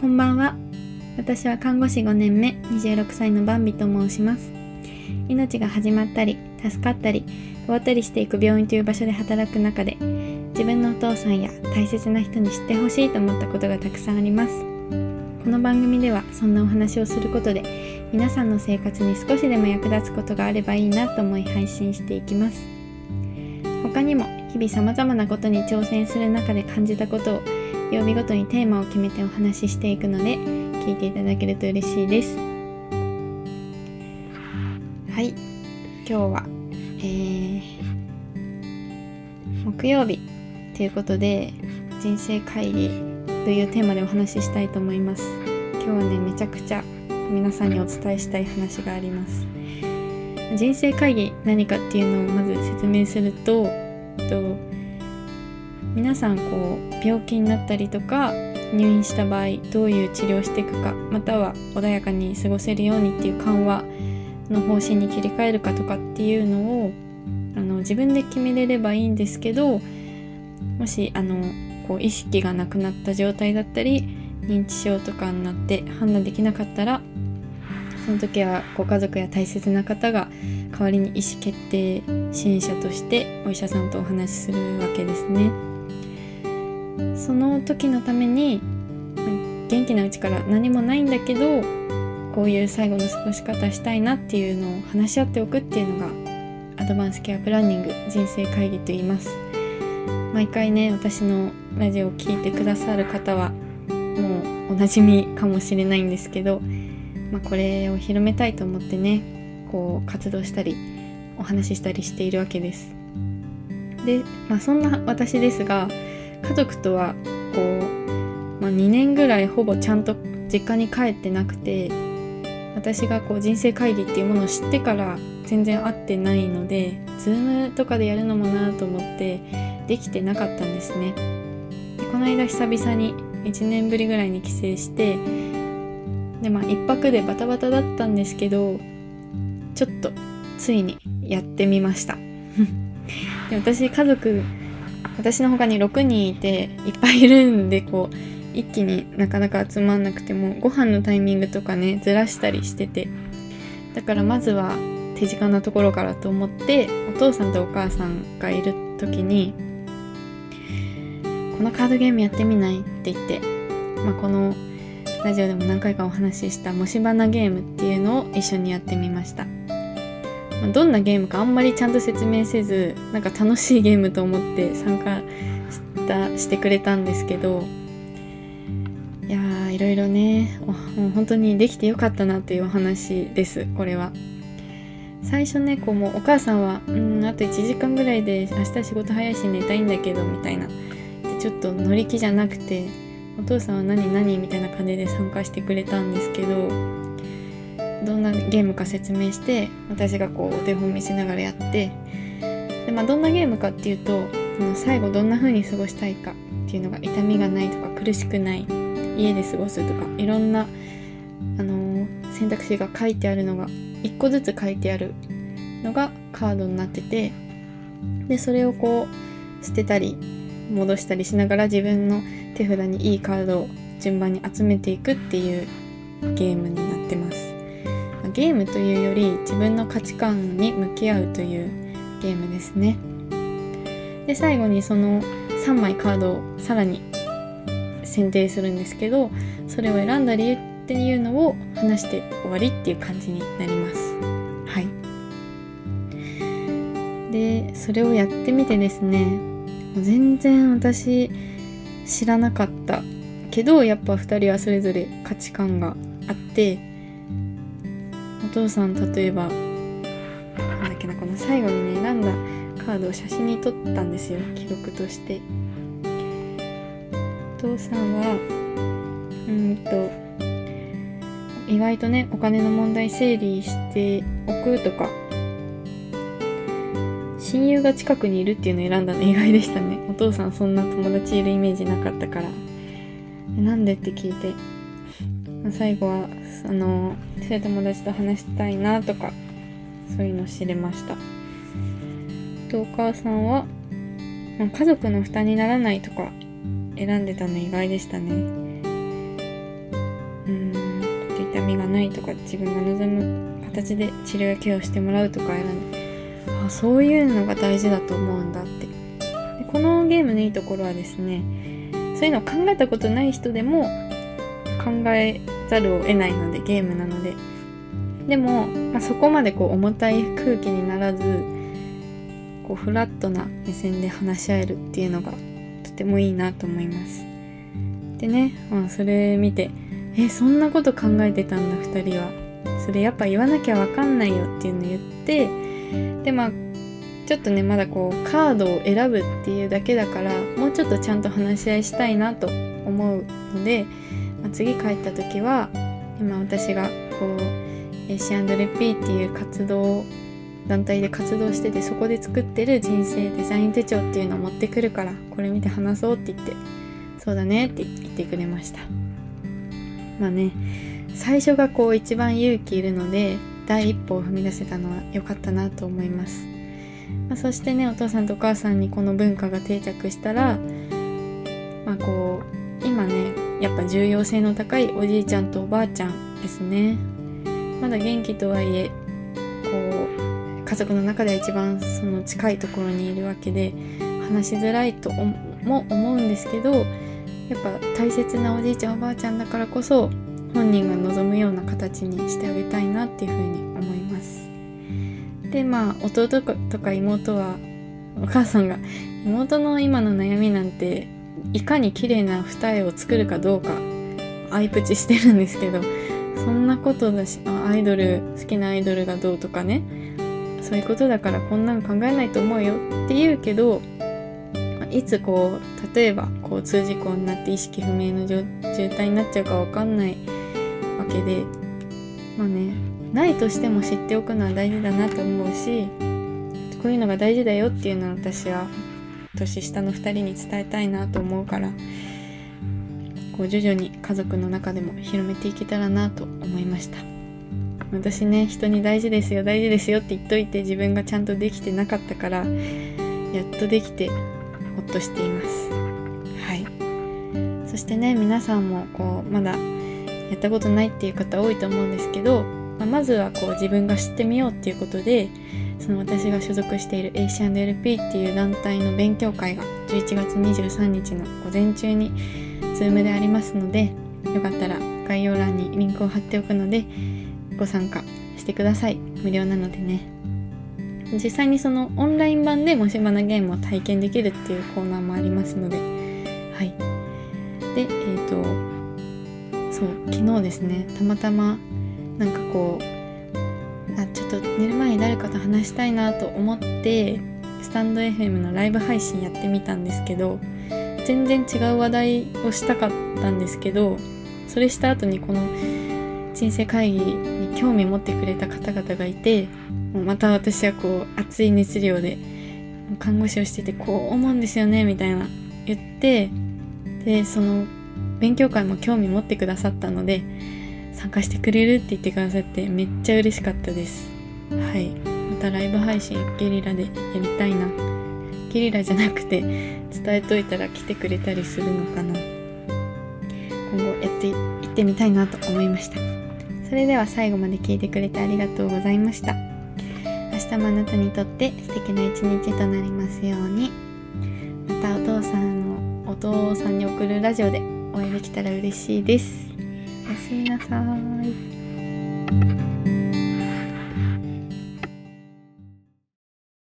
こんばんは。私は看護師5年目26歳のバンビと申します。命が始まったり助かったり終わったりしていく病院という場所で働く中で自分のお父さんや大切な人に知ってほしいと思ったことがたくさんあります。この番組ではそんなお話をすることで皆さんの生活に少しでも役立つことがあればいいなと思い配信していきます。他にも日々様々なことに挑戦する中で感じたことを曜日ごとにテーマを決めてお話ししていくので聞いていただけると嬉しいです。はい。今日は、えー、木曜日ということで人生会議というテーマでお話ししたいと思います。今日はねめちゃくちゃ皆さんにお伝えしたい話があります。人生会議何かっていうのをまず説明するとと皆さんこう病気になったりとか入院した場合どういう治療していくかまたは穏やかに過ごせるようにっていう緩和の方針に切り替えるかとかっていうのをあの自分で決めれればいいんですけどもしあのこう意識がなくなった状態だったり認知症とかになって判断できなかったらその時はご家族や大切な方が代わりに意思決定支援者としてお医者さんとお話しするわけですね。その時のために元気なうちから何もないんだけどこういう最後の過ごし方したいなっていうのを話し合っておくっていうのがアドバンスケアプランニング人生会議と言います毎回ね私のラジオを聴いてくださる方はもうおなじみかもしれないんですけどまあ、これを広めたいと思ってねこう活動したりお話ししたりしているわけです。で、まあ、そんな私ですが家族とはこう、まあ、2年ぐらいほぼちゃんと実家に帰ってなくて私がこう人生会議っていうものを知ってから全然会ってないので Zoom とかでやるのもなと思ってできてなかったんですね。でこの間久々に1年ぶりぐらいに帰省してでまあ一泊でバタバタだったんですけどちょっとついにやってみました で私家族私の他に6人いていっぱいいるんでこう一気になかなか集まんなくてもご飯のタイミングとかねずらしたりしててだからまずは手近なところからと思ってお父さんとお母さんがいる時にこのカードゲームやってみないって言って、まあ、このラジオでも何回かお話ししたもし花ゲームっていうのを一緒にやってみました、どんなゲームかあんまりちゃんと説明せずなんか楽しいゲームと思って参加したしてくれたんですけどいやーいろいろねもう本当にできてよかったなというお話ですこれは。最初ねこうもうお母さんは「うんあと1時間ぐらいで明日仕事早いし寝たいんだけど」みたいな。でちょっと乗り気じゃなくてお父さんは何何みたいな感じで参加してくれたんですけどどんなゲームか説明して私がこうお手本見せながらやってで、まあ、どんなゲームかっていうと最後どんな風に過ごしたいかっていうのが痛みがないとか苦しくない家で過ごすとかいろんな、あのー、選択肢が書いてあるのが1個ずつ書いてあるのがカードになっててでそれをこう捨てたり戻したりしながら自分の手札にいいカードを順番に集めていくっていうゲームになってます。ゲームというより自分の価値観に向き合うというゲームですね。で最後にその3枚カードをさらに選定するんですけどそれを選んだ理由っていうのを話して終わりっていう感じになります。はい。でそれをやってみてですねもう全然私知らなかったけどやっぱ2人はそれぞれ価値観があってお父さん例えばなんだっけなこの最後にね選んだカードを写真に撮ったんですよ記録として。お父さんはうんと意外とねお金の問題整理しておくとか親友が近くにいるっていうのを選んだの意外でしたね。お父さんそんな友達いるイメージなかったから。なんでって聞いて、最後はあのそういう友達と話したいなとかそういうの知れました。とお母さんは、ま、家族の負担にならないとか選んでたの意外でしたね。うん痛みがないとか自分が望む形で治療やケアをしてもらうとか選んであそういうのが大事だと思うんだって。でこのゲームのいいところはですねそういうのを考えたことない人でも考えざるを得ないのでゲームなので。でも、まあ、そこまでこう重たい空気にならずこうフラットな目線で話し合えるっていうのがとてもいいなと思います。でね、まあ、それ見てえそんなこと考えてたんだ2人は。それやっぱ言わなきゃわかんないよっていうのを言ってでまあちょっとねまだこうカードを選ぶっていうだけだからもうちょっとちゃんと話し合いしたいなと思うので、まあ、次帰った時は今私がこう AC&LP っていう活動団体で活動しててそこで作ってる人生デザイン手帳っていうのを持ってくるからこれ見て話そうって言ってそうだねって言ってくれました。まあね最初がこう一番勇気いるので第一歩を踏み出せたのは良かったなと思います、まあ、そしてねお父さんとお母さんにこの文化が定着したらまあこう今ねやっぱ重要性の高いおじいちゃんとおばあちゃんですね。まだ元気とはいえこう家族の中では一番その近いところにいるわけで話しづらいとも思うんですけどやっぱ大切なおじいちゃんおばあちゃんだからこそ本人が望むような形にしてあげたいなっていうふうに思います。でまあ弟とか妹はお母さんが妹の今の悩みなんていかに綺麗な二重を作るかどうかアイプチしてるんですけどそんなことだしアイドル好きなアイドルがどうとかねそういうことだからこんなの考えないと思うよって言うけどいつこう例えば交通事故になって意識不明の渋滞になっちゃうか分かんないわけでまあねないとしても知っておくのは大事だなと思うしこういうのが大事だよっていうのは私は年下の2人に伝えたいなと思うからこう徐々に家族の中でも広めていけたらなと思いました。私ね人に大事ですよ大事ですよって言っといて自分がちゃんとできてなかったからやっとできてほっとしています。はい。そしてね皆さんもこうまだやったことないっていう方多いと思うんですけど、まあ、まずはこう自分が知ってみようっていうことでその私が所属している AC&LP っていう団体の勉強会が11月23日の午前中に Zoom でありますのでよかったら概要欄にリンクを貼っておくのでご参加してください。無料なのでね。実際にそのオンライン版でもしばなゲームを体験できるっていうコーナーもありますのではい。でえっ、ー、とそう昨日ですねたまたまなんかこうっと寝る前に誰かと話したいなと思ってスタンド FM のライブ配信やってみたんですけど全然違う話題をしたかったんですけどそれした後にこの人生会議に興味持ってくれた方々がいてまた私はこう熱い熱量で看護師をしててこう思うんですよねみたいな言ってでその勉強会も興味持ってくださったので参加してくれるって言ってくださってめっちゃ嬉しかったです。はい。またライブ配信ゲリラでやりたいな。ゲリラじゃなくて伝えといたら来てくれたりするのかな。今後やっていってみたいなと思いました。それでは最後まで聞いてくれてありがとうございました。明日もあなたにとって素敵な一日となりますように。またお父さんのお父さんに送るラジオでお会いできたら嬉しいです。おやすみなさい。